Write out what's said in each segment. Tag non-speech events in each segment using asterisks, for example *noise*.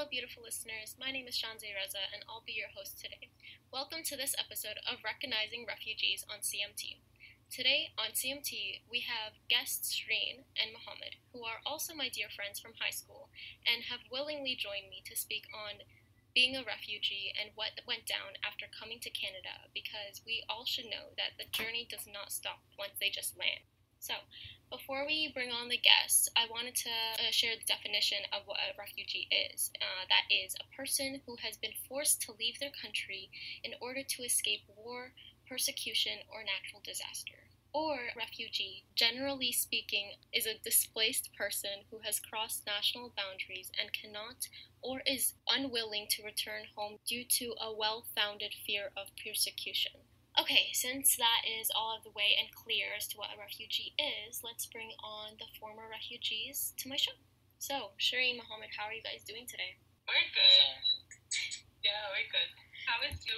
Hello, beautiful listeners. My name is Shanze Reza, and I'll be your host today. Welcome to this episode of Recognizing Refugees on CMT. Today on CMT, we have guests Shreen and Mohammed, who are also my dear friends from high school and have willingly joined me to speak on being a refugee and what went down after coming to Canada because we all should know that the journey does not stop once they just land. So, before we bring on the guests, I wanted to uh, share the definition of what a refugee is. Uh, that is a person who has been forced to leave their country in order to escape war, persecution, or natural disaster. Or refugee, generally speaking, is a displaced person who has crossed national boundaries and cannot or is unwilling to return home due to a well founded fear of persecution. Okay, since that is all of the way and clear as to what a refugee is, let's bring on the former refugees to my show. So, Shireen, Mohammed, how are you guys doing today? We're good. Yeah, we're good. How is you?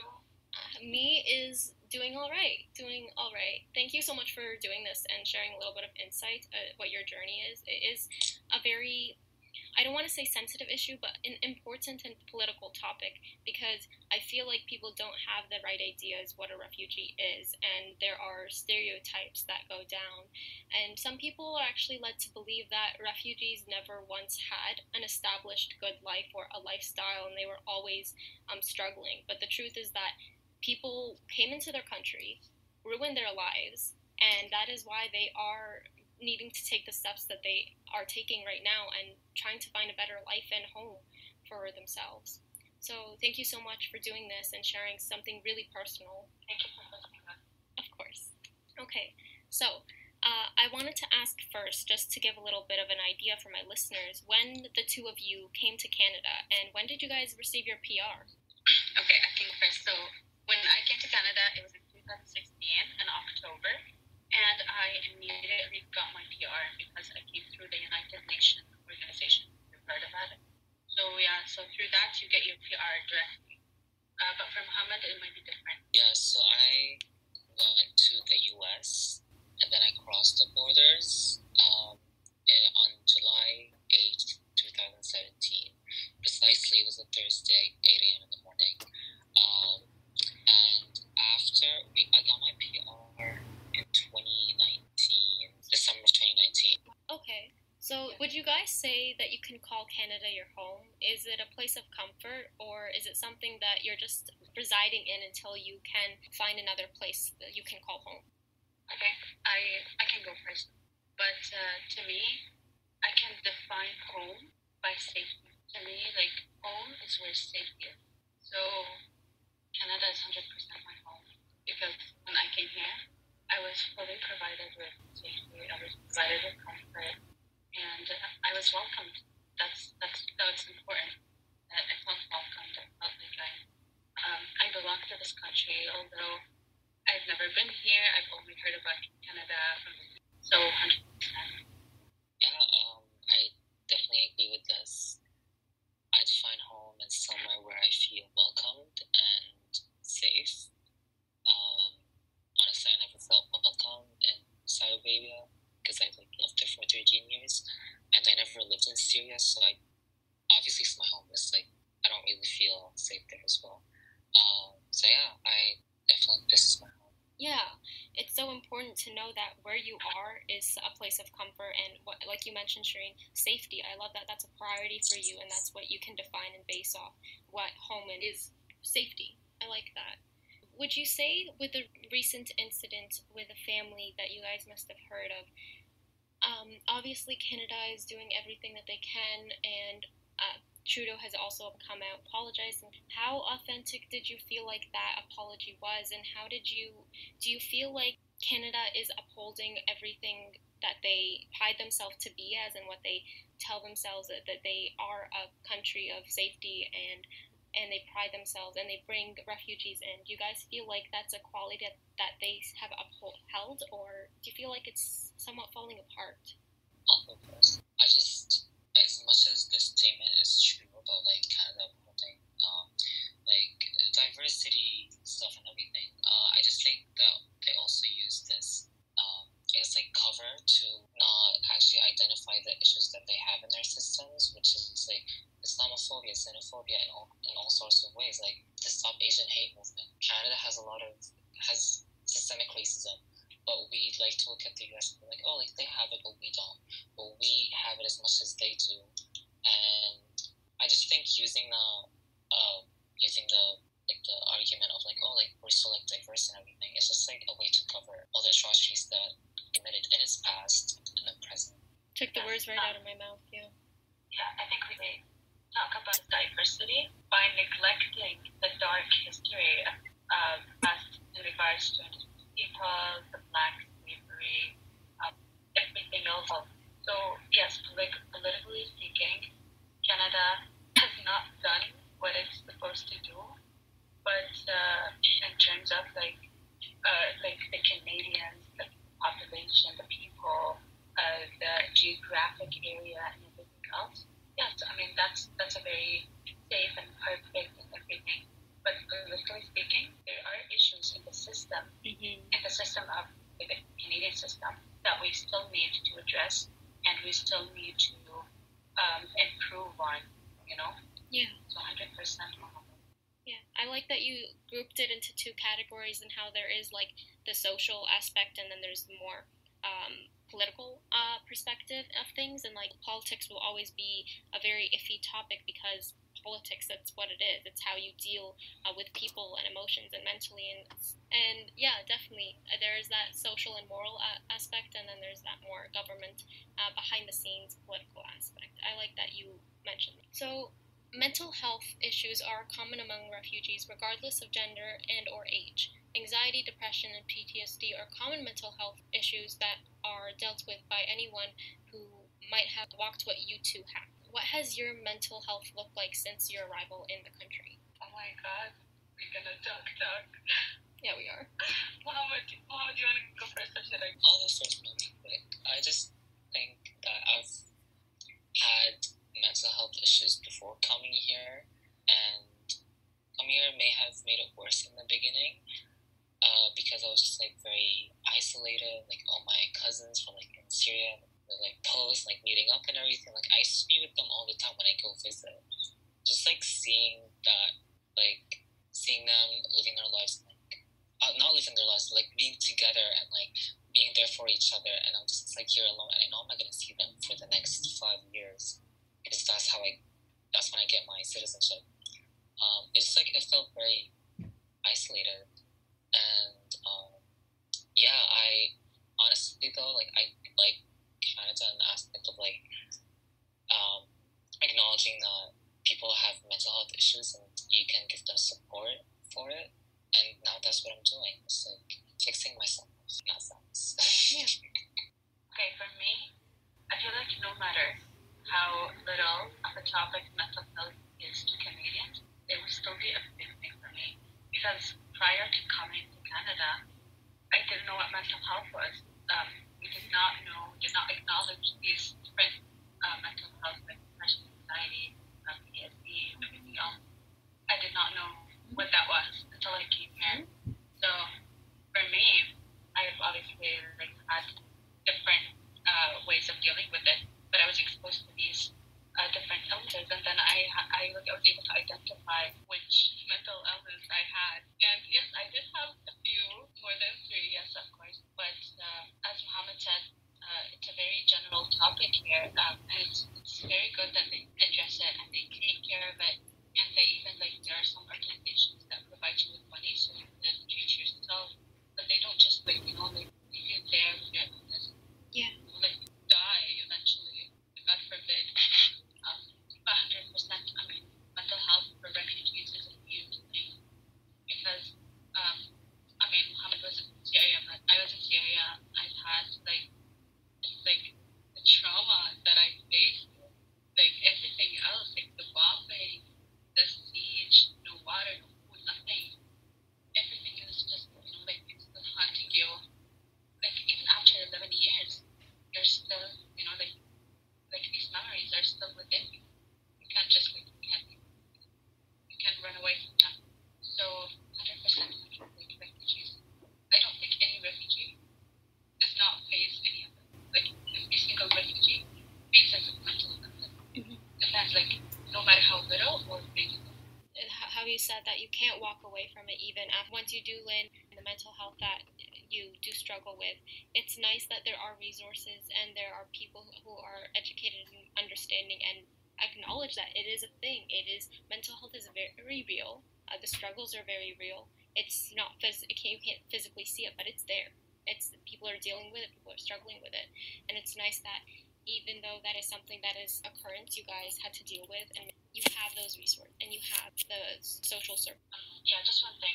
Uh, me is doing all right. Doing all right. Thank you so much for doing this and sharing a little bit of insight uh, what your journey is. It is a very I don't want to say sensitive issue, but an important and political topic because I feel like people don't have the right ideas what a refugee is, and there are stereotypes that go down. And some people are actually led to believe that refugees never once had an established good life or a lifestyle, and they were always um, struggling. But the truth is that people came into their country, ruined their lives, and that is why they are needing to take the steps that they are taking right now and trying to find a better life and home for themselves. So thank you so much for doing this and sharing something really personal. Thank you for hosting us. Of course. Okay, so uh, I wanted to ask first, just to give a little bit of an idea for my listeners, when the two of you came to Canada and when did you guys receive your PR? Okay, I think first. So when I came to Canada, it was in 2016 in October and I immediately got my PR because I came through the United Nations organization. You've heard about it? So yeah, so through that you get your PR directly. Uh, but for Muhammad, it might be different. Yeah, so I went to the U.S. and then I crossed the borders um, on July 8th, 2017. Precisely, it was a Thursday, 8 a.m. in the morning. Um, and after we, I got my PR Okay. So, would you guys say that you can call Canada your home? Is it a place of comfort, or is it something that you're just residing in until you can find another place that you can call home? Okay, I I can go first. But uh, to me, I can define home by safety. To me, like home is where safety is. So Canada is hundred percent my home because when I came here, I was fully provided with safety. I was provided with comfort, and I was welcomed. That's that's that's important. That I felt welcomed. I felt like I um, I belong to this country, although I've never been here. I've only heard about Canada from so hundred percent. Yeah, um, I definitely agree with this. I'd find home in somewhere where I feel welcomed and safe. Never felt welcome in Saudi Arabia because I lived there for 13 years, and I never lived in Syria, so I obviously it's my home. It's like I don't really feel safe there as well. Um, so yeah, I definitely this is my home. Yeah, it's so important to know that where you are is a place of comfort and what, like you mentioned, Shireen, safety. I love that that's a priority for you, and that's what you can define and base off what home is safety. I like that. Would you say, with the recent incident with a family that you guys must have heard of, um, obviously Canada is doing everything that they can, and uh, Trudeau has also come out apologizing. How authentic did you feel like that apology was, and how did you do you feel like Canada is upholding everything that they hide themselves to be as, and what they tell themselves that, that they are a country of safety and and they pride themselves and they bring refugees in. Do you guys feel like that's a quality that, that they have upheld, or do you feel like it's somewhat falling apart? Us. I just, as much as this statement is true about like Canada upholding, um, like diversity stuff and everything, uh, I just think that they also use this um, as like cover to not actually identify the issues that they have in their systems, which is like Islamophobia, xenophobia, in all in all sorts of ways. Like the Stop Asian Hate movement. Canada has a lot of has systemic racism, but we like to look at the U.S. and be like, oh, like they have it, but we don't. But we have it as much as they do, and I just think using the uh, using the like the argument of like, oh, like we're so like diverse and everything. It's just like a way to cover all the atrocities that committed in its past and the present. Took the words right out of my mouth. Yeah. Yeah, I think we talk about diversity by neglecting the dark history of us in regards to people, the black slavery, um, everything else. So yes, like politically speaking, Canada has not done what it's supposed to do, but uh, in terms of like uh, like the Canadians, the population, the people, uh, the geographic area, and everything else yes, I mean that's that's a very safe and perfect and everything. But politically speaking, there are issues in the system, mm-hmm. in the system of the Canadian system that we still need to address and we still need to um, improve on. You know. Yeah. So hundred percent. Yeah, I like that you grouped it into two categories and how there is like the social aspect and then there's the more um, political uh, perspective of things, and like politics will always be a very iffy topic because politics that's what it is. It's how you deal uh, with people and emotions and mentally and and yeah definitely uh, there's that social and moral uh, aspect and then there's that more government uh, behind the scenes political aspect. I like that you mentioned so mental health issues are common among refugees regardless of gender and or age Anxiety, depression, and PTSD are common mental health issues that are dealt with by anyone who might have walked what you two have. What has your mental health looked like since your arrival in the country? Oh my god, we're gonna talk, talk. Yeah, we are. Mohammed, Mohammed, do you want to go first or should I? I'll go first really quick. I just think that I've had mental health issues before coming here, and coming here may have made it worse in the beginning uh, because I was just like very isolated. Like all my cousins from like in Syria, they like post like meeting up and everything. Like I used to be with them all the time when I go visit. Just like seeing that, like seeing them living their lives, like uh, not living their lives, like being together and like being there for each other. And I'm just like here alone, and I know I'm not gonna see them for the next five years because that's how I, that's when I get my citizenship. Um, it's like it felt very isolated yeah, I honestly though, like I like Canada in the aspect of like um, acknowledging that people have mental health issues and you can give them support for it. And now that's what I'm doing. It's like fixing myself. Okay, for me, I feel like no matter how little of a topic mental health is to Canadians, it will still be a big thing for me because prior to coming to Canada, I didn't know what mental health was. Um, we did not know, did not acknowledge these different uh, mental health like depression, anxiety, um, PTSD, everything else. I did not know what that was until I came here. So for me, I've obviously like had different uh, ways of dealing with it, but I was exposed to these uh, different illnesses, and then I, I, was able to identify which mental illness I had. And yes, I did have a few, more than three, yes, of course. But uh, as Muhammad said, uh, it's a very general topic here, um, and it's, it's very good that they address it and they take care of it. And they even like there are some organizations that provide you with money so you can treat yourself, but they don't just like you know like leave you there with your illness. Yeah. Like die eventually, God forbid. 100%. I mean, mental health for refugees is a huge thing because, um, I mean, Muhammad was in Syria, but I was in Syria. I've had like, like the trauma that I faced, like you said that you can't walk away from it once you do learn the mental health that you do struggle with. It's nice that there are resources and there are people who are educated and understanding and acknowledge that it is a thing. It is mental health is very real. Uh, the struggles are very real. It's not phys- you can't physically see it, but it's there. It's people are dealing with it. People are struggling with it, and it's nice that even though that is something that is occurrence you guys had to deal with, and you have those resources and you have the social service. Yeah, just one thing.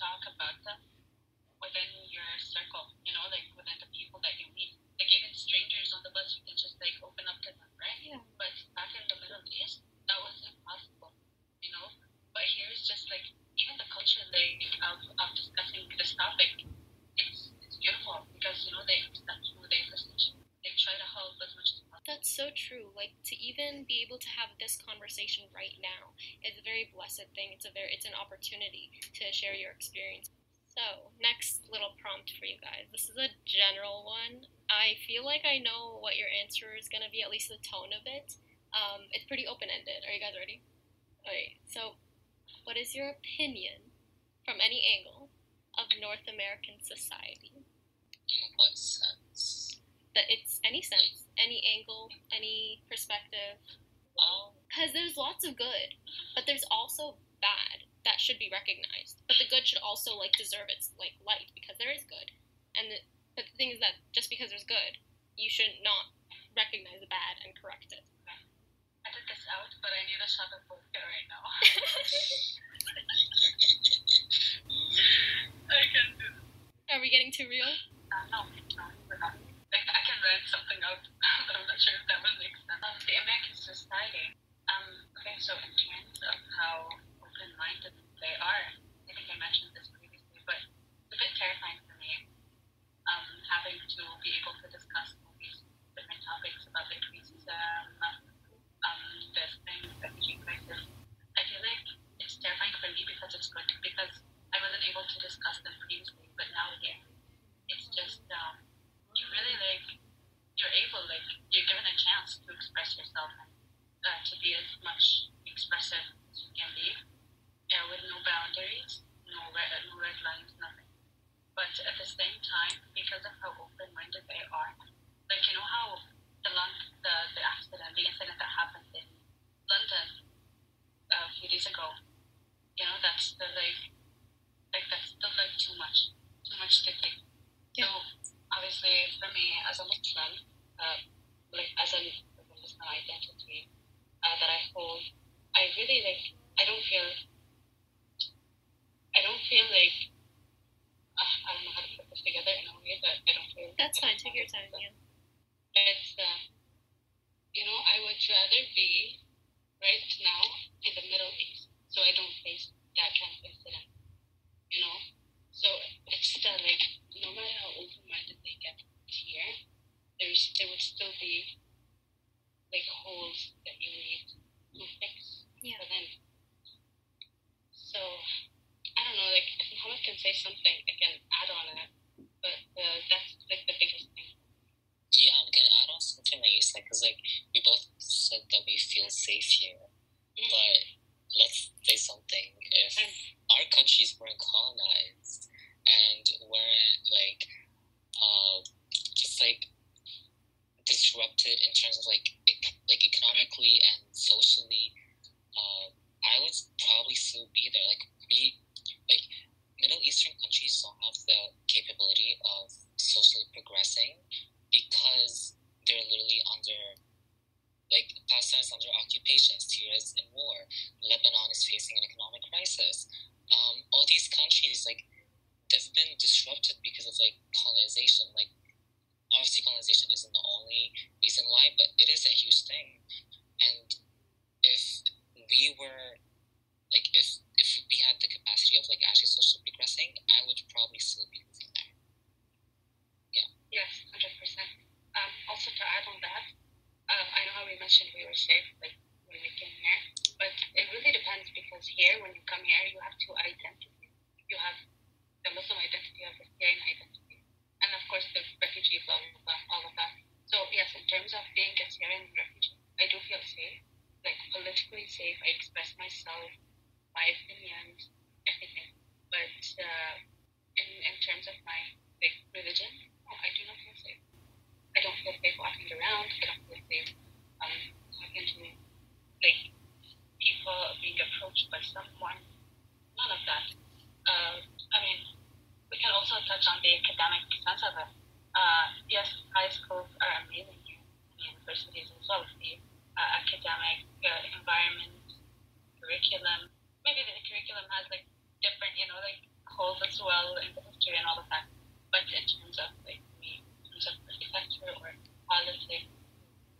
Talk about them within your circle. You know, like within the people that you meet. Like even strangers on the bus, you can just like open up to them, right? Yeah. But back in the Middle East, that was impossible. You know. But here it's just like even the culture like of, of discussing this topic it's it's beautiful because you know they accept you, they listen to they try to help as much as possible. That's so true. Like to even be able to have this conversation right now is a very blessed thing. It's a very it's an opportunity to share your experience. So, next little prompt for you guys. This is a general one. I feel like I know what your answer is going to be, at least the tone of it. Um, it's pretty open ended. Are you guys ready? Alright, so what is your opinion from any angle of North American society? In what sense? That it's any sense, any angle, any perspective. Um, Because there's lots of good, but there's also bad that should be recognized. But the good should also like deserve its like light because there is good. And the, but the thing is that just because there's good, you should not recognize the bad and correct it. I took this out, but I need a shot of vodka right now. *laughs* I can do this. Are we getting too real? Uh, no, no, we're not. I can rent something out, but *laughs* I'm not sure if that will make sense. Um, the American society. Um, okay, so in terms of how open-minded they are, I think I mentioned this previously, but it's a bit terrifying for me. Um, having to be able to discuss all these different topics about like racism, um, the thing, refugee crisis. I feel like it's terrifying for me because it's good because I wasn't able to discuss them previously, but now yeah, it's just um, you really like you're able like you're given a chance to express yourself and uh, to be as much expressive as you can be, uh, with no boundaries, no red, no red lines, nothing. But at the same time, because of how open-minded they are, like you know how the the the accident, the incident that happened in London uh, a few days ago, you know that's the like like that's still like too much, too much to take. So obviously for me as a Muslim, uh, like as a Muslim identity uh, that I hold, I really like I don't feel I don't feel like uh, I don't know how to put this together in a way that I don't feel. That's fine. Take your time. Yeah. But uh, you know, I would rather be right now in the Middle East, so I don't face that kind of incident. You know, so it's still like no matter how open-minded they get here, there's there would still be like holes that you need to fix Yeah. for them. So I don't know, like if Say something, I can add on it, but uh, that's like the biggest thing. yeah, I'm gonna add on something that you said because like we both said that we feel safe here, but let's say something. If our countries weren't colonized and weren't like uh, just like disrupted in terms of like ec- like economically and socially, uh, I would probably still be there. Like we like Middle Eastern countries don't have the capability of socially progressing because they're literally under like Palestine is under occupation, Syria is in war, Lebanon is facing an economic crisis. Um, all these countries like they've been disrupted because of like colonization. Like obviously colonization isn't the only reason why, but it is a huge thing. And if we were like if if we had the capacity of like actually socially progressing, I would probably still be living there. Yeah. Yes, hundred percent. Um, also to add on that, uh, I know how we mentioned we were safe like when we came here, but it really depends because here when you come here you have two identities. You have the Muslim identity, you have the Syrian identity, and of course the refugee, blah blah blah, all of that. So yes, in terms of being a Syrian refugee, I do feel safe like politically safe. I express myself, my opinions, everything. But uh, in in terms of my like religion, no, I do not feel safe. I don't feel safe walking around. I don't feel safe um, talking to like people being approached by someone. None of that. Uh, I mean, we can also touch on the academic sense of it. Uh, yes, high schools are amazing. Universities as well. The uh, academic uh, environment, curriculum. Maybe the curriculum has like different, you know, like holes as well in the history and all of that. But in terms of like me, in terms of architecture or politics,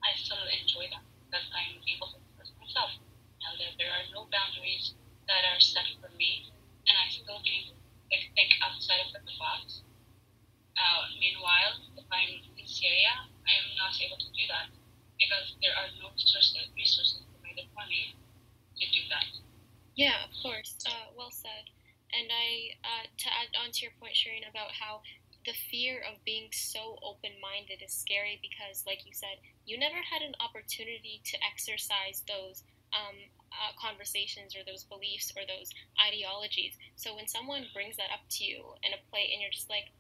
I still enjoy that because I'm able to express myself. That there are no boundaries that are set for me, and I still do think outside of the box. Uh, meanwhile, if I'm in Syria, I am not able to do that because there are no resources, resources provided for me to do that. Yeah, of course. Uh, well said. And I, uh, to add on to your point, Shireen, about how the fear of being so open minded is scary because, like you said, you never had an opportunity to exercise those um, uh, conversations or those beliefs or those ideologies. So when someone brings that up to you in a plate and you're just like,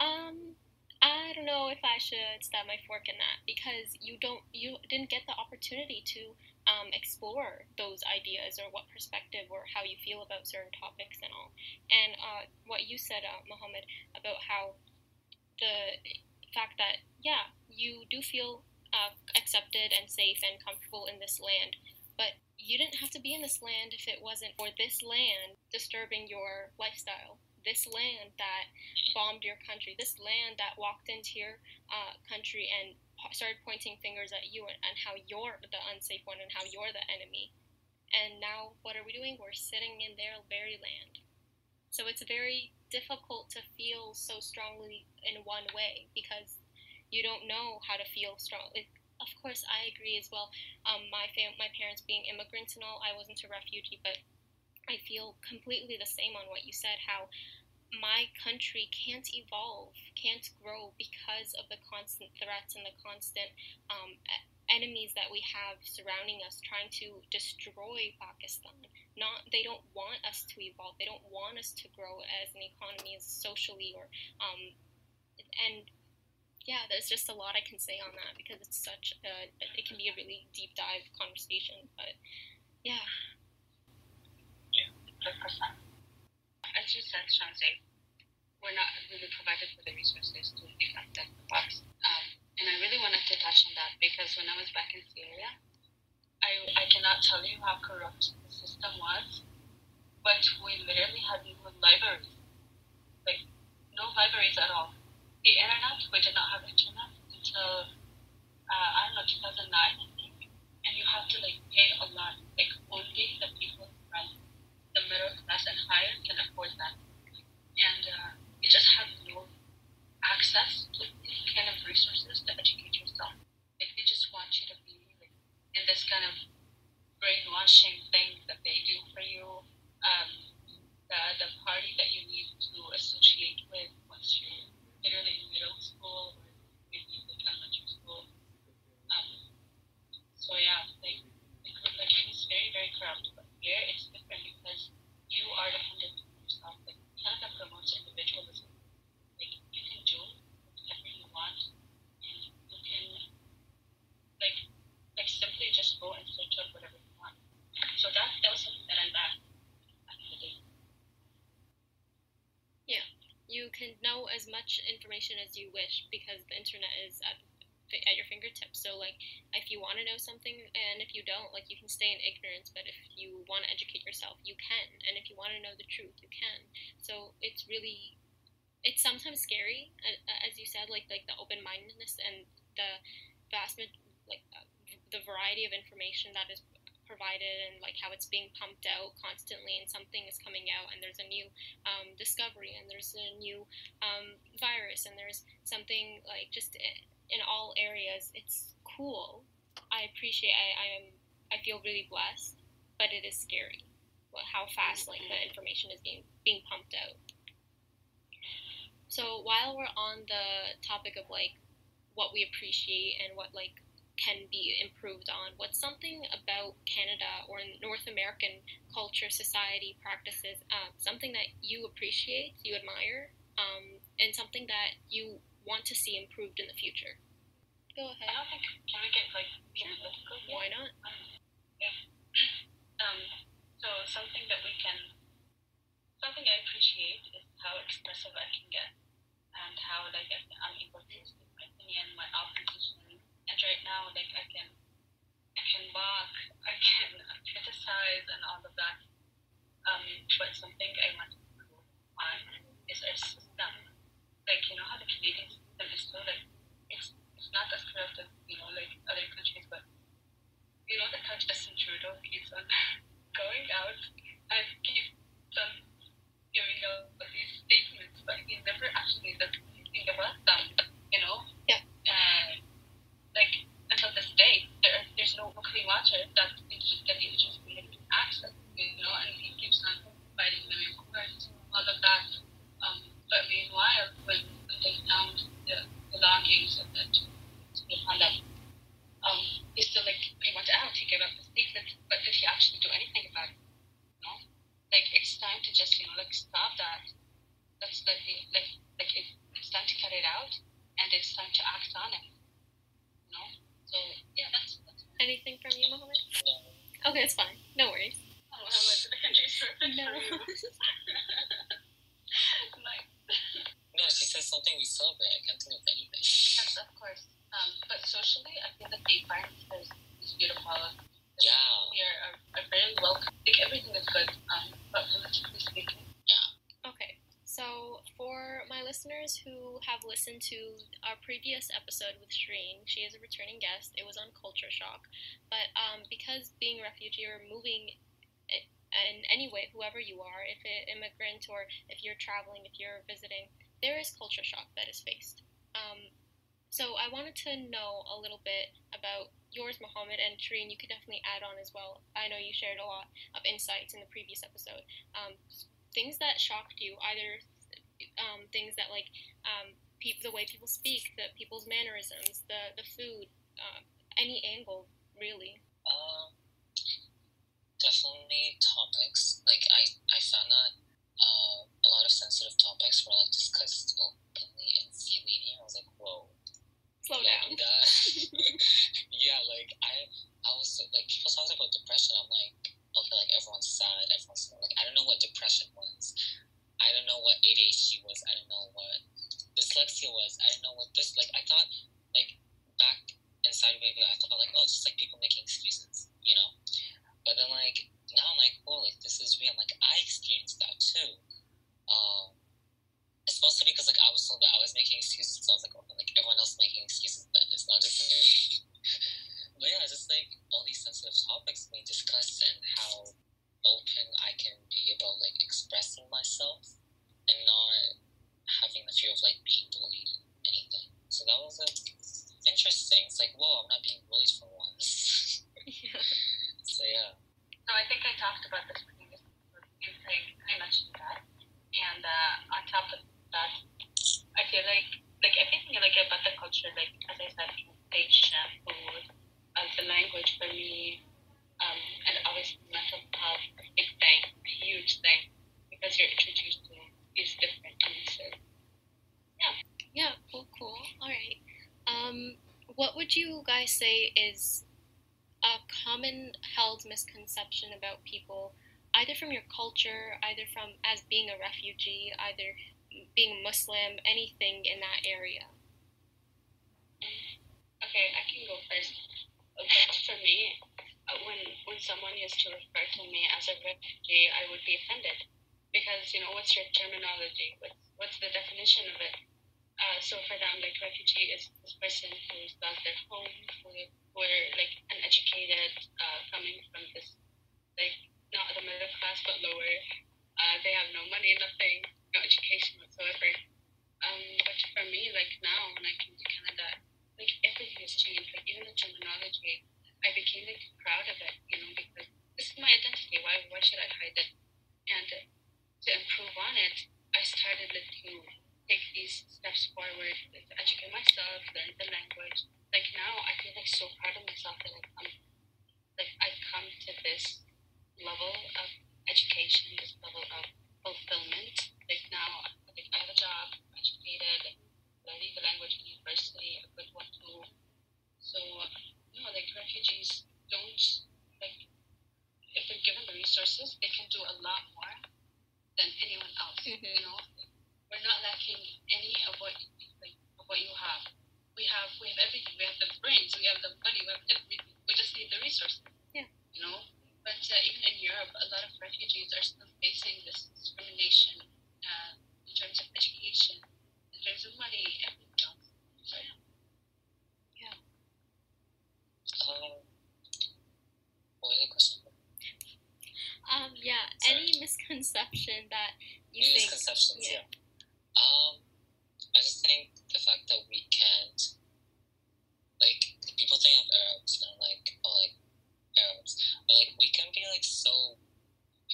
um, I don't know if I should stab my fork in that because you don't you didn't get the opportunity to um, explore those ideas or what perspective or how you feel about certain topics and all. And uh, what you said, uh, Mohammed, about how the fact that, yeah, you do feel uh, accepted and safe and comfortable in this land, but you didn't have to be in this land if it wasn't for this land disturbing your lifestyle. This land that bombed your country, this land that walked into your uh, country and started pointing fingers at you and, and how you're the unsafe one and how you're the enemy. And now, what are we doing? We're sitting in their very land. So it's very difficult to feel so strongly in one way because you don't know how to feel strong. Like, of course, I agree as well. Um, my fam- my parents being immigrants and all, I wasn't a refugee, but I feel completely the same on what you said. How my country can't evolve, can't grow because of the constant threats and the constant um, enemies that we have surrounding us, trying to destroy Pakistan. Not they don't want us to evolve. They don't want us to grow as an economy, as socially, or um, and yeah, there's just a lot I can say on that because it's such a it can be a really deep dive conversation. But yeah. Yeah, as you said, Shanze, we're not really provided with the resources to think outside the box. Um, and I really wanted to touch on that because when I was back in Syria, I, I cannot tell you how corrupt the system was, but we literally had no libraries. Like, no libraries at all. The internet, we did not have internet until, uh, I don't know, 2009, I think. And you have to, like, pay a lot. Like, only the people from the middle class and higher can afford that. And uh, you just have no access to any kind of resources to educate yourself. Like they just want you to be like, in this kind of brainwashing thing that they do for you. Um, the, the party that you need to associate with once you're literally in middle school or maybe like elementary school. Um, so yeah, like, like it is very, very corrupt. But here it's different because you are dependent on yourself. Like Canada promotes individualism. Like you can do whatever you want, and you can like like simply just go and search up whatever you want. So that that was something that I lacked back in the day. Yeah, you can know as much information as you wish because the internet is at at your fingertips. So like if you want to know something and if you don't, like you can stay in ignorance, but if you want to educate yourself, you can. And if you want to know the truth, you can. So it's really it's sometimes scary as you said like like the open-mindedness and the vast like uh, the variety of information that is provided and like how it's being pumped out constantly and something is coming out and there's a new um, discovery and there's a new um, virus and there's something like just in all areas. It's cool. I appreciate. I I am. I feel really blessed, but it is scary. How fast like the information is being being pumped out. So while we're on the topic of like what we appreciate and what like can be improved on? What's something about Canada or North American culture, society, practices, uh, something that you appreciate, you admire, um, and something that you want to see improved in the future? Go ahead. I don't think can we get like more political? Why not? Um, yeah. *clears throat* Um, so something that we can, something I appreciate is how expressive I can get, and how like I'm able to speak my opinion, my opposition, and right now like I can, I can mock, I can criticize, and all of that. Um, but something I want to improve on is our system. Like you know how the Canadian system is so like it's it's not as corrupt as you know like other countries, but you know the how Justin Trudeau keeps on *laughs* going out and keeps on giving out these statements, but he never actually does anything about them. You know. Yeah. And like until this day, there there's no clean water that Indigenous that Indigenous community can access. You know, and he keeps on fighting them court, all of that. Um, but meanwhile, when, when they found the belongings of the people found them, um, he still like he went out, he gave up the statement, but did he actually do anything about it? No. Like it's time to just you know like stop that. That's like the- like like it, it's time to cut it out, and it's time to act on it. You know. So yeah, that's that's. Anything from you, Mohammed? No. Okay, it's fine. No worries. Oh, Mohammed, I can be perfect No. for you. like, No, she said something we celebrate. I can't think of anything. yes, of course. Um, but socially, I feel that the environment is, is beautiful. Yeah. We are, are, are very welcome. Like everything is good. Um, but politically speaking, Okay, so for my listeners who have listened to our previous episode with Shreen, she is a returning guest. It was on culture shock, but um, because being a refugee or moving in any way, whoever you are, if an immigrant or if you're traveling, if you're visiting, there is culture shock that is faced. Um, so I wanted to know a little bit about yours, Mohammed, and Shreen. You could definitely add on as well. I know you shared a lot of insights in the previous episode. Um, things that shocked you, either um, things that like the way people speak, the people's mannerisms, the the food, uh, any angle really. Um, definitely topics. Like I, I found that uh, a lot of sensitive topics were like discussed openly and freely. I was like, whoa. Slow like down. that. yeah, like I, I was so- like people talk about depression. I'm like, okay, like everyone's sad. Everyone's like, I don't know what depression was. I don't know what ADHD was. I don't know what dyslexia was. I don't know what this. Like I thought, like back inside of baby, I thought like, people making excuses, you know. But then like now I'm like, oh, like this is real. Like I experienced that too. Um, it's mostly because like I was told that I was making excuses, so I was like, okay, like everyone else making excuses, then it's not just me. but yeah, just like all these sensitive topics being discussed and how open I can be about like expressing myself and not having the fear of like being bullied and anything. So that was like interesting. It's like, whoa, I'm not being bullied for once. yeah. so yeah. So I think I talked about this previous episode. You think I mentioned that, and uh, on top of that, I feel like like everything like about the culture, like as I said, transportation, food, uh, the language for me, um, and obviously mental health, a big thing, a huge thing, because you're introduced to these different illnesses. Yeah. Cool. Cool. All right. Um, what would you guys say is a common held misconception about people, either from your culture, either from as being a refugee, either being Muslim, anything in that area? Okay, I can go first. But for me, uh, when when someone used to refer to me as a refugee, I would be offended because you know what's your terminology? What's what's the definition of it? Uh, so for them, like refugee is this person who's lost their home, who are like uneducated, uh, coming from this like not the middle class but lower. Uh, they have no money, nothing, no education whatsoever. Um, but for me, like now when I came to Canada, like everything has changed. Like even the terminology, I became like proud of it, you know, because this is my identity. Why why should I hide it? And to improve on it, I started like take these steps forward to educate myself, learn the language. Like now, I feel like so proud of myself that like I'm like I've come to this level of education, this level of fulfillment. Like now, like I have a job, I'm educated, learning the language in university, a good one too. So you know, like refugees don't like if they're given the resources, they can do a lot more than anyone else. Mhm. You know, we're not lacking any of what like of what you have. We have we have everything. We have the brains. We have the money. We have everything. We just need the resources. Yeah. You know, but uh, even in Europe, a lot of refugees are still facing this discrimination uh, in terms of education, in terms of money, everything else. So yeah. Um, what was the question? Um, yeah. Sorry. Any misconception that you think? Misconceptions, yeah. yeah. Think the fact that we can't, like, people think of Arabs and like, oh, like Arabs, but like we can be like so,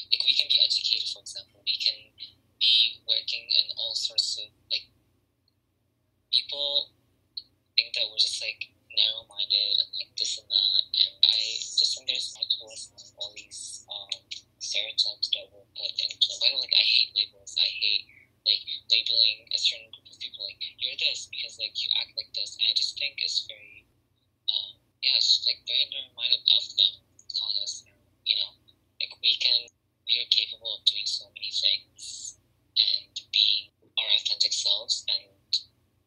like we can be educated, for example, we can be working in all sorts of like. People think that we're just like narrow-minded and like this and that, and I just think there's much of all these um, stereotypes that were put into. By the way, like I hate labels. I hate like labeling a certain group of people like you're this because like you act like this. And I just think it's very, um, yeah, it's just like very narrow-minded of them calling us, you know, like we can, we are capable of doing so many things and being our authentic selves and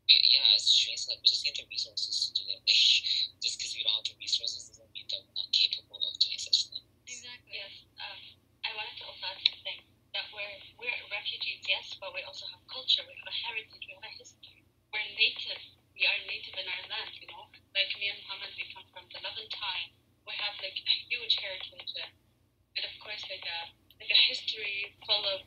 yeah, as Shireen said, we just need the resources to do it. *laughs* Like, just because we don't have the resources doesn't mean that we're not capable of doing such things. Exactly. Yes. Um, I wanted to also add something that we're we're refugees, yes, but we also have culture. We have a heritage. We have a history. We're native. We are native in our land. You know, like me and Muhammad, we come from the Levantine. We have like a huge heritage, uh, and of course, like a like a history full of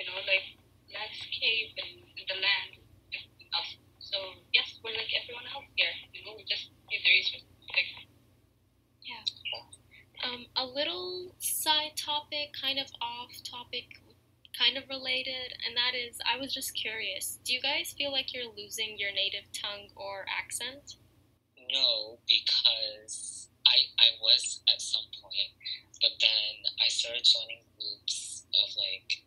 you know like landscape and, and the land, everything else. So yes, we're like everyone else here. You know, we just need the resources. Like, Um, a little side topic, kind of off topic, kind of related, and that is I was just curious. Do you guys feel like you're losing your native tongue or accent? No, because I I was at some point, but then I started joining groups of like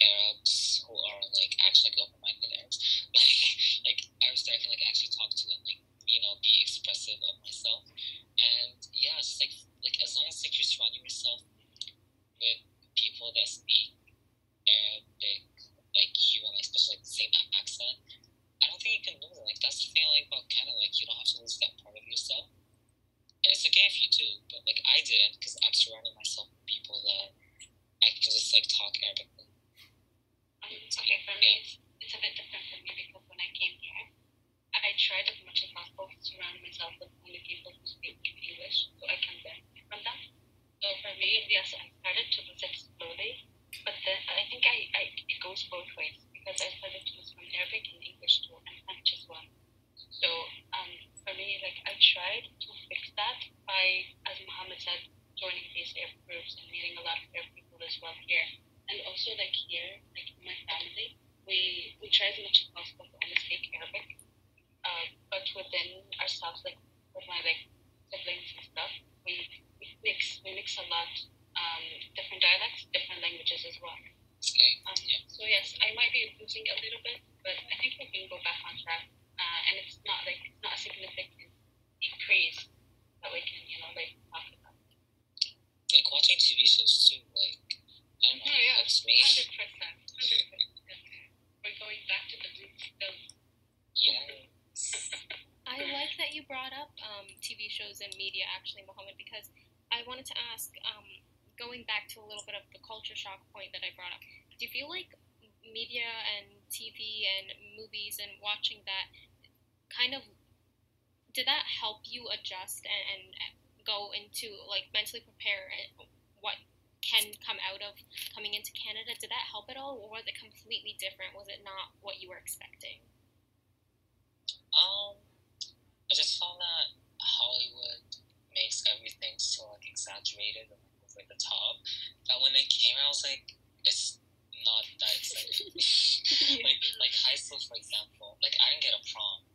Arabs who are like actually like open-minded Arabs. Like *laughs* like I was starting to like actually talk to them, like you know, be expressive of myself, and yeah, it's just like like as long as like you're surrounding yourself with people that speak Arabic like you and like especially like the same accent. I don't think you can lose it. Like that's the thing I like about Canada. Like you don't have to lose that part of yourself, and it's okay if you do. But like I didn't because I'm surrounding myself with people that I can just like talk Arabic with. Um, okay, for me, it's, it's a bit different for me because when I came here, I tried as much as possible to surround myself with only people who speak English so I can learn from them. So for me, yes, I started to lose it slowly, but then I think I, I it goes both ways because I started to lose from Arabic and English too, and French as well. So um, for me, like I tried to fix that by, as Muhammad said, joining these Arab groups and meeting a lot of Arab people as well here. And also like here, like in my family, we we try as much as possible to only speak Arabic. Uh, but within ourselves, like with my like siblings and stuff, we, we mix we mix a lot um, different dialects, different languages as well. Okay. Um, so yes, I might be losing a little bit, but I think we can go back on track. Uh, and it's not like it's not a significant decrease that we can you know like talk about. Like watching TV shows too. Like I don't know. Yeah, yeah. That's me. Hundred percent, hundred percent. We're going back to the roots still. Yes. I like that you brought up um, TV shows and media, actually, Mohammed, because I wanted to ask, um, going back to a little bit of the culture shock point that I brought up, do you feel like media and TV and movies and watching that kind of did that help you adjust and, and go into like mentally prepare what can come out of coming into Canada? Did that help at all, or was it completely different? Was it not what you were expecting? Um, I just found that Hollywood makes everything so like exaggerated and like, over the top. That when they came out, I was like, it's not that exciting. *laughs* *laughs* like like high school, for example. Like I didn't get a prom,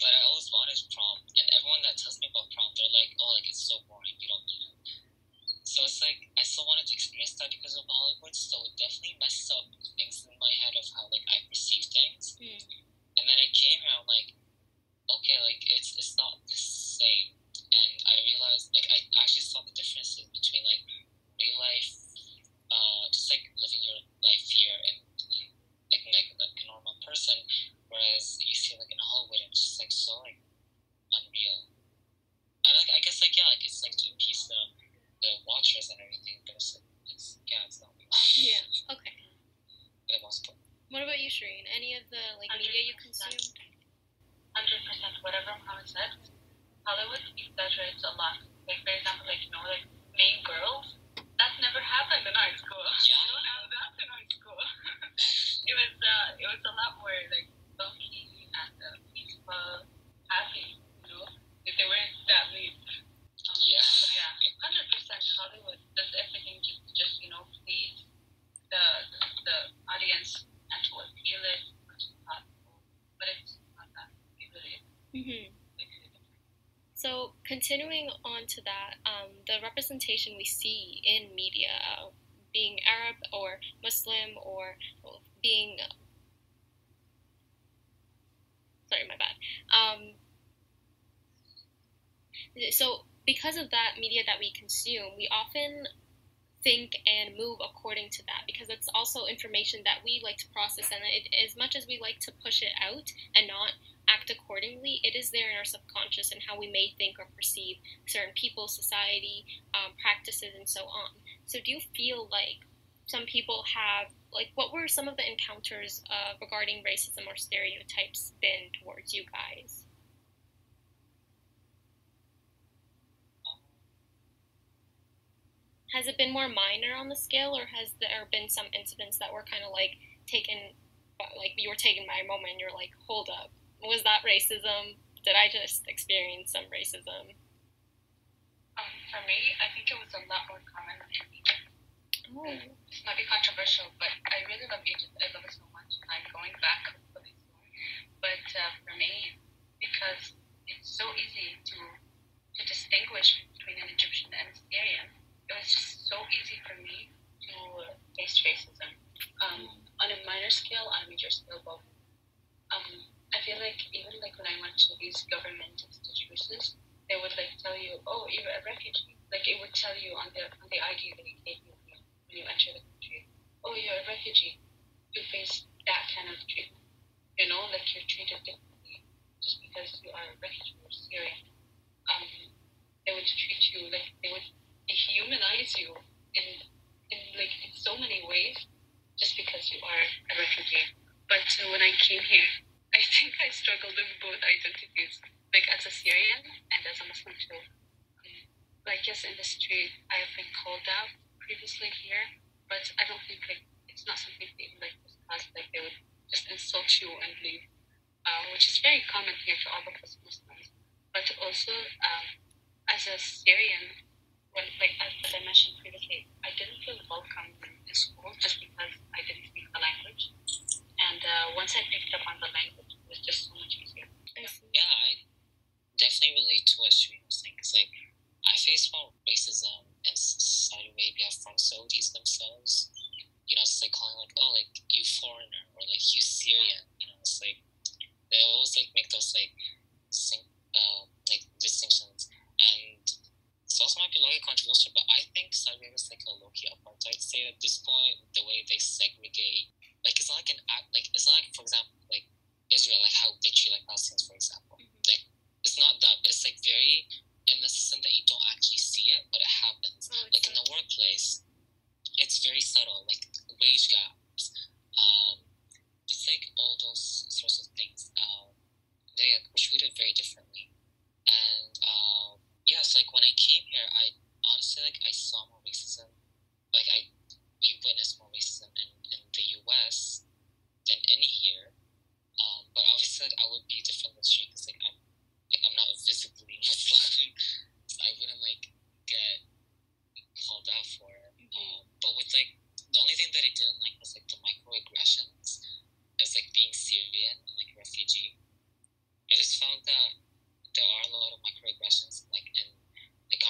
but I always wanted prom, and everyone that tells me about prom, they're like, "Oh, like it's so boring. You don't need it." So it's like I still wanted to experience that because of Hollywood. So it definitely messed up things in my head of how like I perceive things. Mm. And then I came here, I'm like, okay, like it's it's not the same. And I realized like I actually saw the differences between like real life, uh, just like living your life here and, and like, like like a normal person, whereas you see like in Hollywood, it's just like so like unreal. And like I guess like yeah, like it's like to appease the the watchers and everything, but it's like it's yeah, it's not real. Yeah. Okay. For the most part. What about you, Shireen? Any of the like media you consumed? hundred percent whatever Muhammad said, Hollywood exaggerates a lot. Like for example, like you know, like main girls. That never happened in high school. Yeah. You don't have that in high school. it was uh, it was a lot more like low key and uh, peaceful, happy. You know, if they weren't that mean. Um, Yeah. So yeah, hundred percent Hollywood does everything just just you know please the the audience and to appeal it as much as possible. But it's not that. It really is. Mm-hmm. Like, really different. So continuing on to that, um, the representation we see in media, uh, being Arab or Muslim or being sorry, my bad. Um, so because of that media that we consume, we often think and move according to that because it's also information that we like to process and it, as much as we like to push it out and not accordingly it is there in our subconscious and how we may think or perceive certain people society um, practices and so on. So do you feel like some people have like what were some of the encounters uh, regarding racism or stereotypes been towards you guys? Has it been more minor on the scale or has there been some incidents that were kind of like taken like you were taken by a moment and you're like hold up was that racism did i just experience some racism Um, for me, I think it was a lot more common in Egypt. oh This might be controversial, but I really love Egypt. I love it so much, and I'm going back hopefully soon. But uh, for me, because it's so easy to to distinguish between an Egyptian and a Syrian, it was just so easy for me to face racism. Um, on a minor scale, on a major scale, both. Um, I feel like even like when I went to these government institutions, they would like tell you, "Oh, you're a refugee." Like it would tell you on the on the ID that gave you when you, when you enter the country. Oh, you're a refugee. You face that kind of treatment. You know, like you're treated differently just because you are a refugee or Syrian. Um, they would treat you like they would dehumanize you in in like in so many ways just because you are a refugee. But uh, when I came here, I think I struggled with both identities, like as a Syrian and as a Muslim too. Like yes, in the street, I have been called out previously here, but I don't think like it's not something they like discuss. Like they would just insult you and leave, uh, which is very common here to all of us Muslims. But also, um, as a Syrian, when like as, as I mentioned previously, I didn't feel welcome in school just because I didn't speak the language. And uh, once I picked up on the language, it was just so much easier. Yeah, I definitely relate to what Shireen was saying. Cause like I face more racism in Saudi Arabia from Saudis themselves. You know, it's like calling like, oh, like you foreigner or like you Syrian. You know, it's like they always like make those like distinct, uh, like distinctions, and it's also might be low-key controversial, but I think Saudi Arabia is like a low-key apartheid state at this point. The way they segregate, like it's not like an act, like it's not like for example, like Israel, like how they treat like Palestinians, for example. Like it's not that, but it's like very in the sense that you don't actually see it, but it happens. Oh, Like in the workplace, it's very subtle, like wage gaps, um, just like all those sorts of things. Um, they are treated very differently, and um, yes, like when I came here, I honestly like I saw more racism. Like I, we witnessed more racism in, in the US than in here. Um, but obviously, like, I would be different with Shane because like I'm like I'm not physically *laughs* Muslim, so I wouldn't like get called out for it. Mm-hmm. Um, but with like the only thing that I didn't like was like the microaggressions as like being Syrian and like refugee. I just found that there are a lot of microaggressions like in like,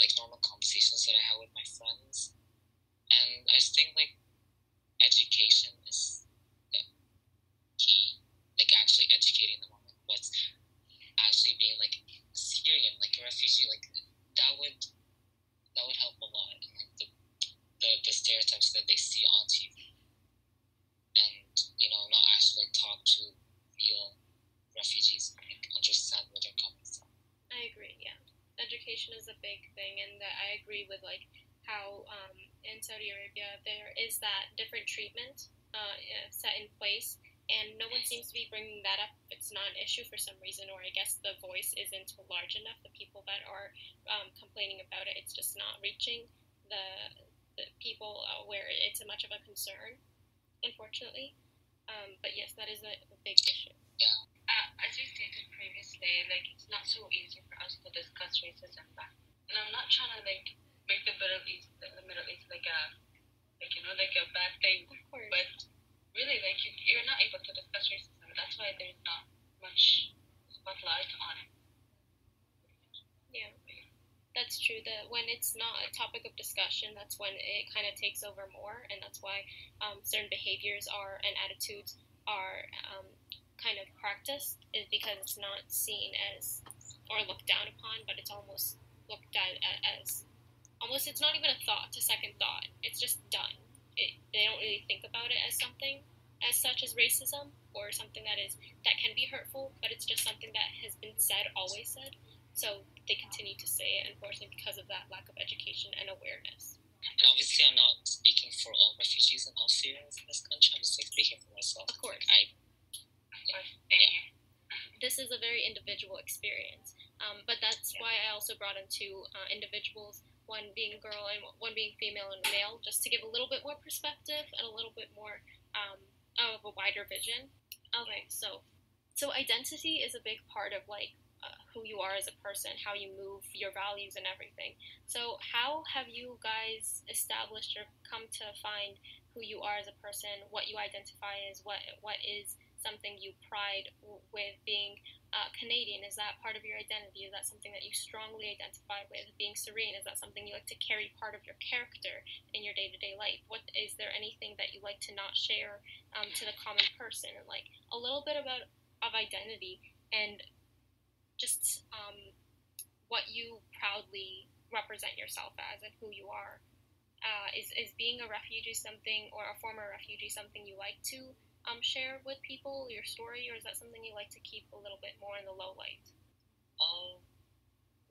like normal conversations that I have with my friends, and I just think like education is the key. Like actually educating them on like what's actually being like Syrian, like a refugee, like that would that would help a lot and like the the, the stereotypes that they see on TV. And, you know, not actually like talk to real refugees and like understand where they're coming from. I agree. Yeah, education is a big thing, and I agree with like in Saudi Arabia there is that different treatment uh, set in place, and no one seems to be bringing that up. It's not an issue for some reason, or I guess the voice isn't large enough. The people that are um, complaining about it, it's just not reaching the, the people uh, where it's much of a concern, unfortunately. Um, but yes, that is a, a big issue. Yeah. Uh, as you stated previously, like it's not so easy for us to discuss racism back. And I'm not trying to like make the Middle East, the Middle East like a, like you know, like a bad thing. Of course. But really, like you, you're not able to discuss racism. That's why there's not much spotlight on it. Yeah, that's true. That when it's not a topic of discussion, that's when it kind of takes over more, and that's why um, certain behaviors are and attitudes are um, kind of practiced, is because it's not seen as or looked down upon, but it's almost looked at as almost it's not even a thought, a second thought. It's just done. It, they don't really think about it as something as such as racism or something that is that can be hurtful, but it's just something that has been said, always said. So they continue to say it, unfortunately, because of that lack of education and awareness. And obviously, I'm not speaking for all refugees and all Syrians in this country. I'm just like speaking for myself. Of course. I Yeah. This is a very individual experience, um, but that's why I also brought in two uh, individuals, one being girl and one being female and male, just to give a little bit more perspective and a little bit more um, of a wider vision. Okay, so so identity is a big part of like uh, who you are as a person, how you move, your values, and everything. So, how have you guys established or come to find who you are as a person, what you identify as, what what is something you pride with being uh, Canadian? Is that part of your identity? Is that something that you strongly identify with? Being Syrian, is that something you like to carry part of your character in your day to day life? What is there anything that you like to not share um, to the common person? And like a little bit about of identity and just um, what you proudly represent yourself as and who you are. Uh, is, is being a refugee something or a former refugee something you like to um, share with people your story or is that something you like to keep a little bit more in the low light um,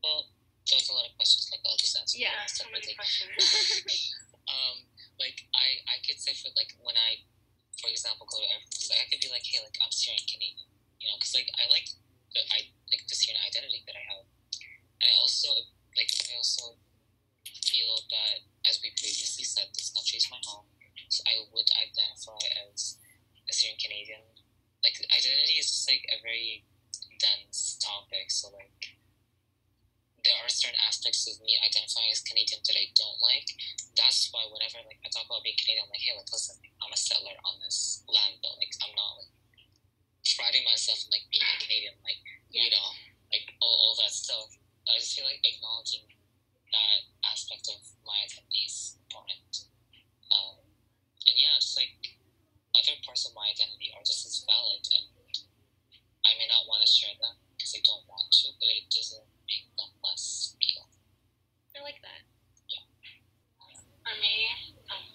well, those are a lot of questions. Like I'll just answer Yeah, So many questions. *laughs* *laughs* um, like I, I could say for like when I, for example, go to airports, like I could be like, hey, like I'm Syrian Canadian, you know, because like I like the I like the Syrian identity that I have, and I also like I also feel that as we previously said, this country is my home, so I would identify as a Syrian Canadian. Like identity is just like a very dense topic, so like there are certain aspects of me identifying as Canadian that I don't like. That's why whenever like I talk about being Canadian, I'm like, hey, like listen, I'm a settler on this land, though. Like I'm not like priding myself in like being a Canadian, like you know, like all, all that stuff. I just feel like acknowledging that aspect of my identity is important. Um, and yeah, it's like other parts of my identity are just as valid, and I may not want to share them because I don't want to, but it doesn't make them less real. i like that Yeah. For me, um,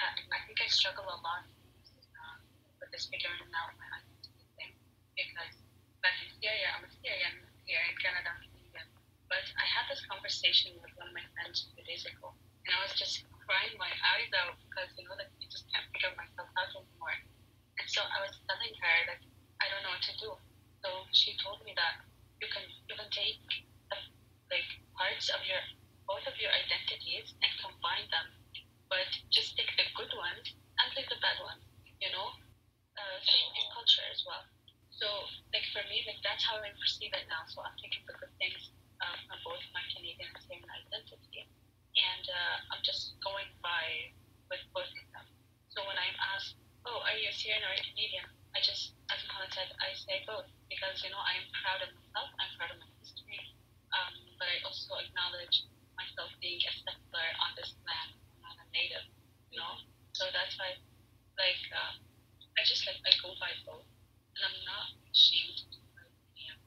I, I think I struggle a lot uh, with this figuring out my identity thing because back in Syria, I'm a Syrian here in Canada, But I had this conversation with one of my friends two days ago, and I was just crying my eyes out because you know that I just can't figure myself out anymore. And so I was telling her that I don't know what to do. So she told me that you can you can take the, like parts of your both of your identities and combine them, but just take the good ones and leave the bad ones. You know, uh, same in culture as well. So like for me, like that's how I perceive it now. So I'm taking the good things uh, from both my Canadian and Syrian identity, and uh, I'm just going by with both of them. So when I'm asked, "Oh, are you a Syrian or a Canadian?" I just, as Mohammed said, I say both because you know I am proud of myself. I'm proud of my history, um, but I also acknowledge myself being a settler on this land, not a native, you know. So that's why, like, uh, I just like I go by both, and I'm not ashamed. To be who I am.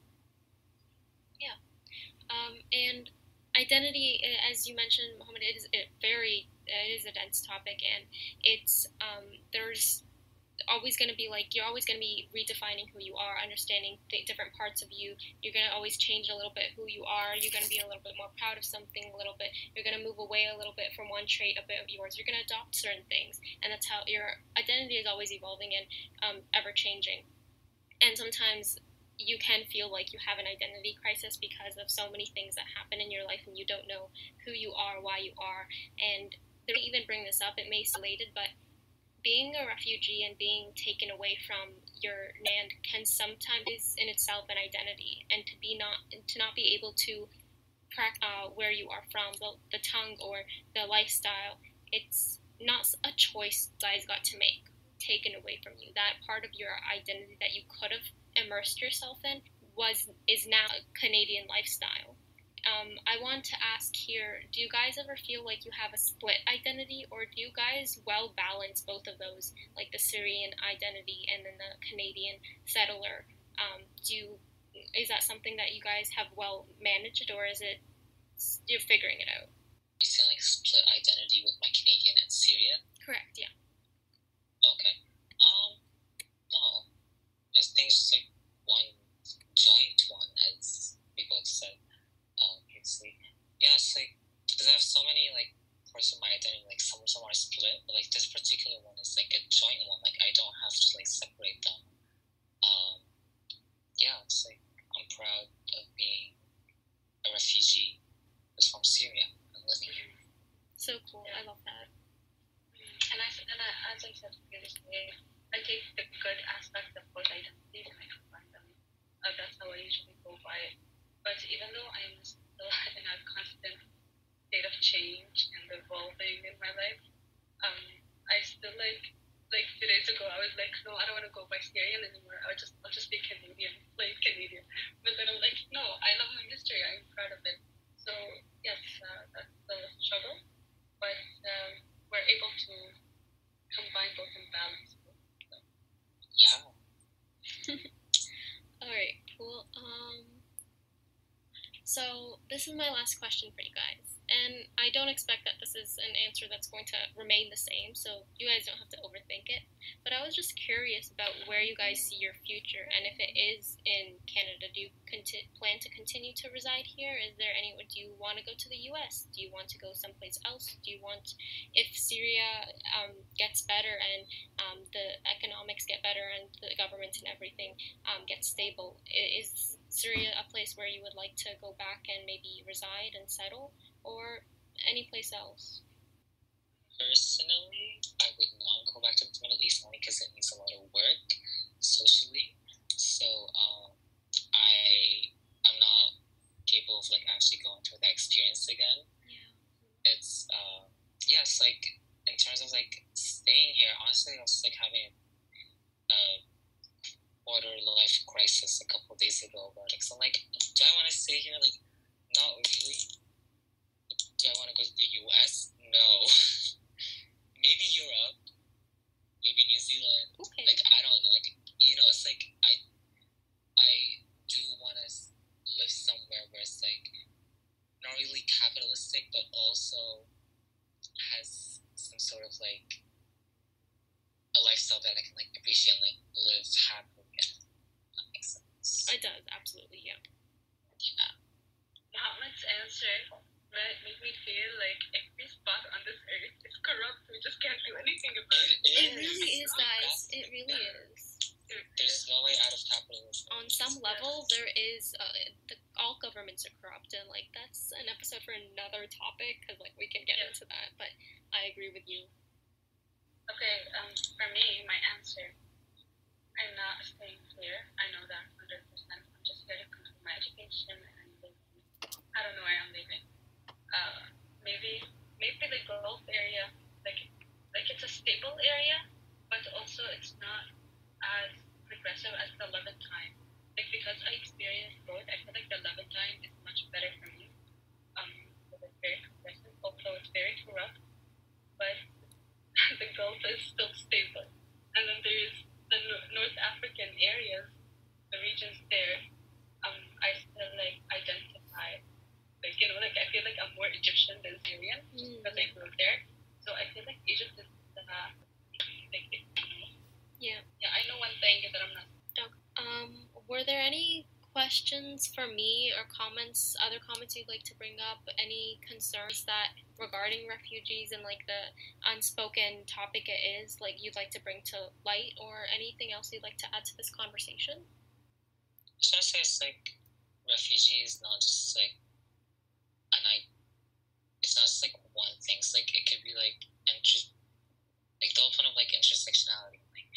Um, and identity, uh, you mentioned, Mohammed, it is a very it is a dense topic, and it's um, there's always going to be like you're always going to be redefining who you are, understanding the different parts of you. You're going to always change a little bit who you are. You're going to be a little bit more proud of something a little bit. You're going to move away a little bit from one trait a bit of yours. You're going to adopt certain things, and that's how your identity is always evolving and um, ever changing. And sometimes you can feel like you have an identity crisis because of so many things that happen in your life and you don't know who you are, why you are. And they even bring this up, it may be related, but being a refugee and being taken away from your land can sometimes in itself an identity. And to be not to not be able to crack uh, where you are from the, the tongue or the lifestyle it's not a choice guys got to make taken away from you. That part of your identity that you could have immersed yourself in was is now a Canadian lifestyle. Um, I want to ask here: Do you guys ever feel like you have a split identity, or do you guys well balance both of those, like the Syrian identity and then the Canadian settler? Um, do you, is that something that you guys have well managed, or is it you're figuring it out? Like split identity with my Canadian and Syrian? Correct. Yeah. Okay. I think it's like one joint one, as people have said um, previously. Yeah, it's like because I have so many like parts of my identity, like some some are split, but like this particular one is like a joint one. Like I don't have to like separate them. Um, yeah, it's like I'm proud of being a refugee who's from Syria and living here. So cool. I love that. And I and I, as I said previously, I take the good aspects of both identities and I combine them. Uh, that's how I usually go by it. But even though I'm still *laughs* in a constant state of change and evolving in my life, um, I still like like two days ago I was like, no, I don't want to go by Syrian anymore. I'll just I'll just be Canadian, plain Canadian. But then I'm like, no, I love my history. I'm proud of it. So yes, uh, that's the struggle, but um, we're able to combine both and balance. both. Yeah. All right, cool. Um, so this is my last question for you guys, and I don't expect that this is an answer that's going to remain the same. So you guys don't have to overthink it. But I was just curious about where you guys see your future, and if it is in Canada, do you conti- plan to continue to reside here? Is there any? Do you want to go to the U.S.? Do you want to go someplace else? Do you want, if Syria um, gets better and um, the economics get better and the government and everything um, gets stable, is Syria a place where you would like to go back and maybe reside and settle, or any place else? Personally, I would not go back to the Middle East only because it needs a lot of work socially. So um, I I'm not capable of like actually going through that experience again. Yeah. It's uh, yeah, like in terms of like staying here. Honestly, I was like having a quarter life crisis a couple days ago about it. So I'm like, do I want to stay here? Like, not really. Do I want to go to the U.S.? No. *laughs* maybe Europe, maybe New Zealand. Okay. Like I don't know. Like you know, it's like I I do want to live somewhere where it's like not really capitalistic, but also has some sort of like a lifestyle that I can like appreciate and like live happily. in. That makes sense. It does absolutely. Yeah. Yeah. Muhammad's answer made made me feel like every spot on this earth is corrupt. We just can't do anything about it. It really is, guys. It really is. There's no way out of capitalism. On some level, there is. Uh, the, all governments are corrupt, and like that's an episode for another topic because like we can get Yeah. into that. But I agree with you. Okay, um, for me, my answer, I'm not staying here. I know that 100%. I'm just here to complete my education and. I don't know where I'm leaving. Uh, maybe, maybe the Gulf area, like, like it's a stable area, but also it's not as progressive as the Levantine. Like, because I experienced both, I feel like the Levantine is much better for me. Um, it's very progressive, although it's very corrupt, but *laughs* the Gulf is still stable. And then there's the North African areas, the regions there. I still like identify, like you know, like I feel like I'm more Egyptian than Syrian mm. because I grew up there. So I feel like Egypt is uh, like yeah. Yeah, I know one thing that I'm not. Um, were there any questions for me or comments, other comments you'd like to bring up? Any concerns that regarding refugees and like the unspoken topic it is, like you'd like to bring to light, or anything else you'd like to add to this conversation? I was gonna like refugees, not just like, and I, it's not just like one thing. It's like it could be like interest, like the whole point of like intersectionality, like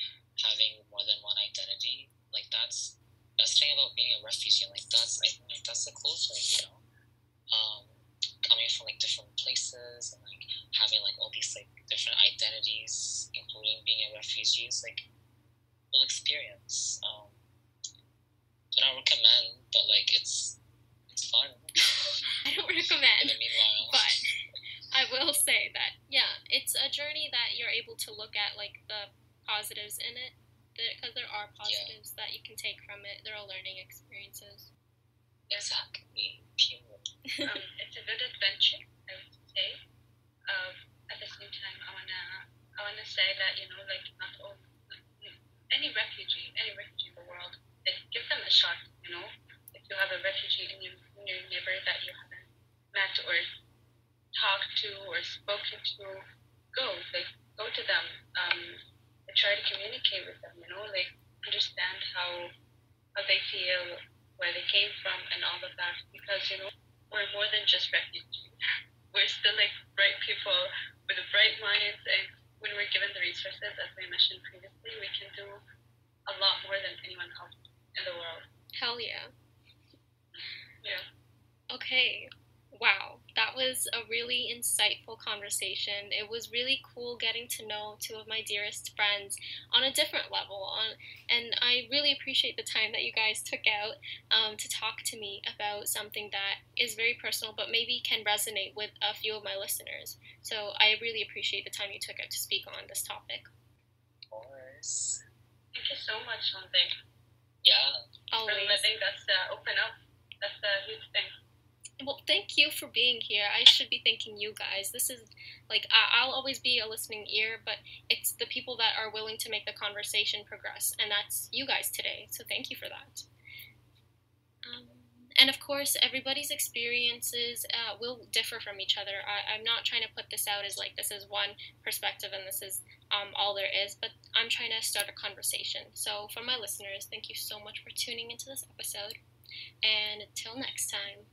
having more than one identity. Like that's best thing about being a refugee. Like that's I think like that's the cool thing, you know. Um, coming from like different places and like having like all these like different identities, including being a refugee, is like cool experience. Um, do not recommend, but like it's it's fun. *laughs* I don't recommend. meanwhile, but I will say that yeah, it's a journey that you're able to look at like the positives in it because there are positives yeah. that you can take from it. There are all learning experiences. Exactly. *laughs* um, it's a good adventure, I would say. Um, at the same time, I wanna I wanna say that you know, like not all any refugee, any refugee in the world, like, give them a shot. You know, if you have a refugee in your, in your neighbor that you haven't met or talked to or spoken to, go like go to them. Um, try to communicate with them, you know, like understand how how they feel, where they came from, and all of that. Because you know, we're more than just refugees. *laughs* We're still like bright people with bright minds, and when we're given the resources, as I mentioned previously, we can do a lot more than anyone else in the world. Hell yeah. Yeah. Okay. Wow, that was a really insightful conversation. It was really cool getting to know two of my dearest friends on a different level. On, and I really appreciate the time that you guys took out um, to talk to me about something that is very personal, but maybe can resonate with a few of my listeners. So I really appreciate the time you took out to speak on this topic. Of course. Thank you so much, Shante. Yeah. Always. For letting us uh, open up. That's a huge thing. Well, thank you for being here. I should be thanking you guys. This is like I'll always be a listening ear, but it's the people that are willing to make the conversation progress, and that's you guys today. So thank you for that. And of course, everybody's experiences uh, will differ from each other. I, am not trying to put this out as like this is one perspective and this is um, all there is, but I'm trying to start a conversation. So, for my listeners, thank you so much for tuning into this episode. And until next time.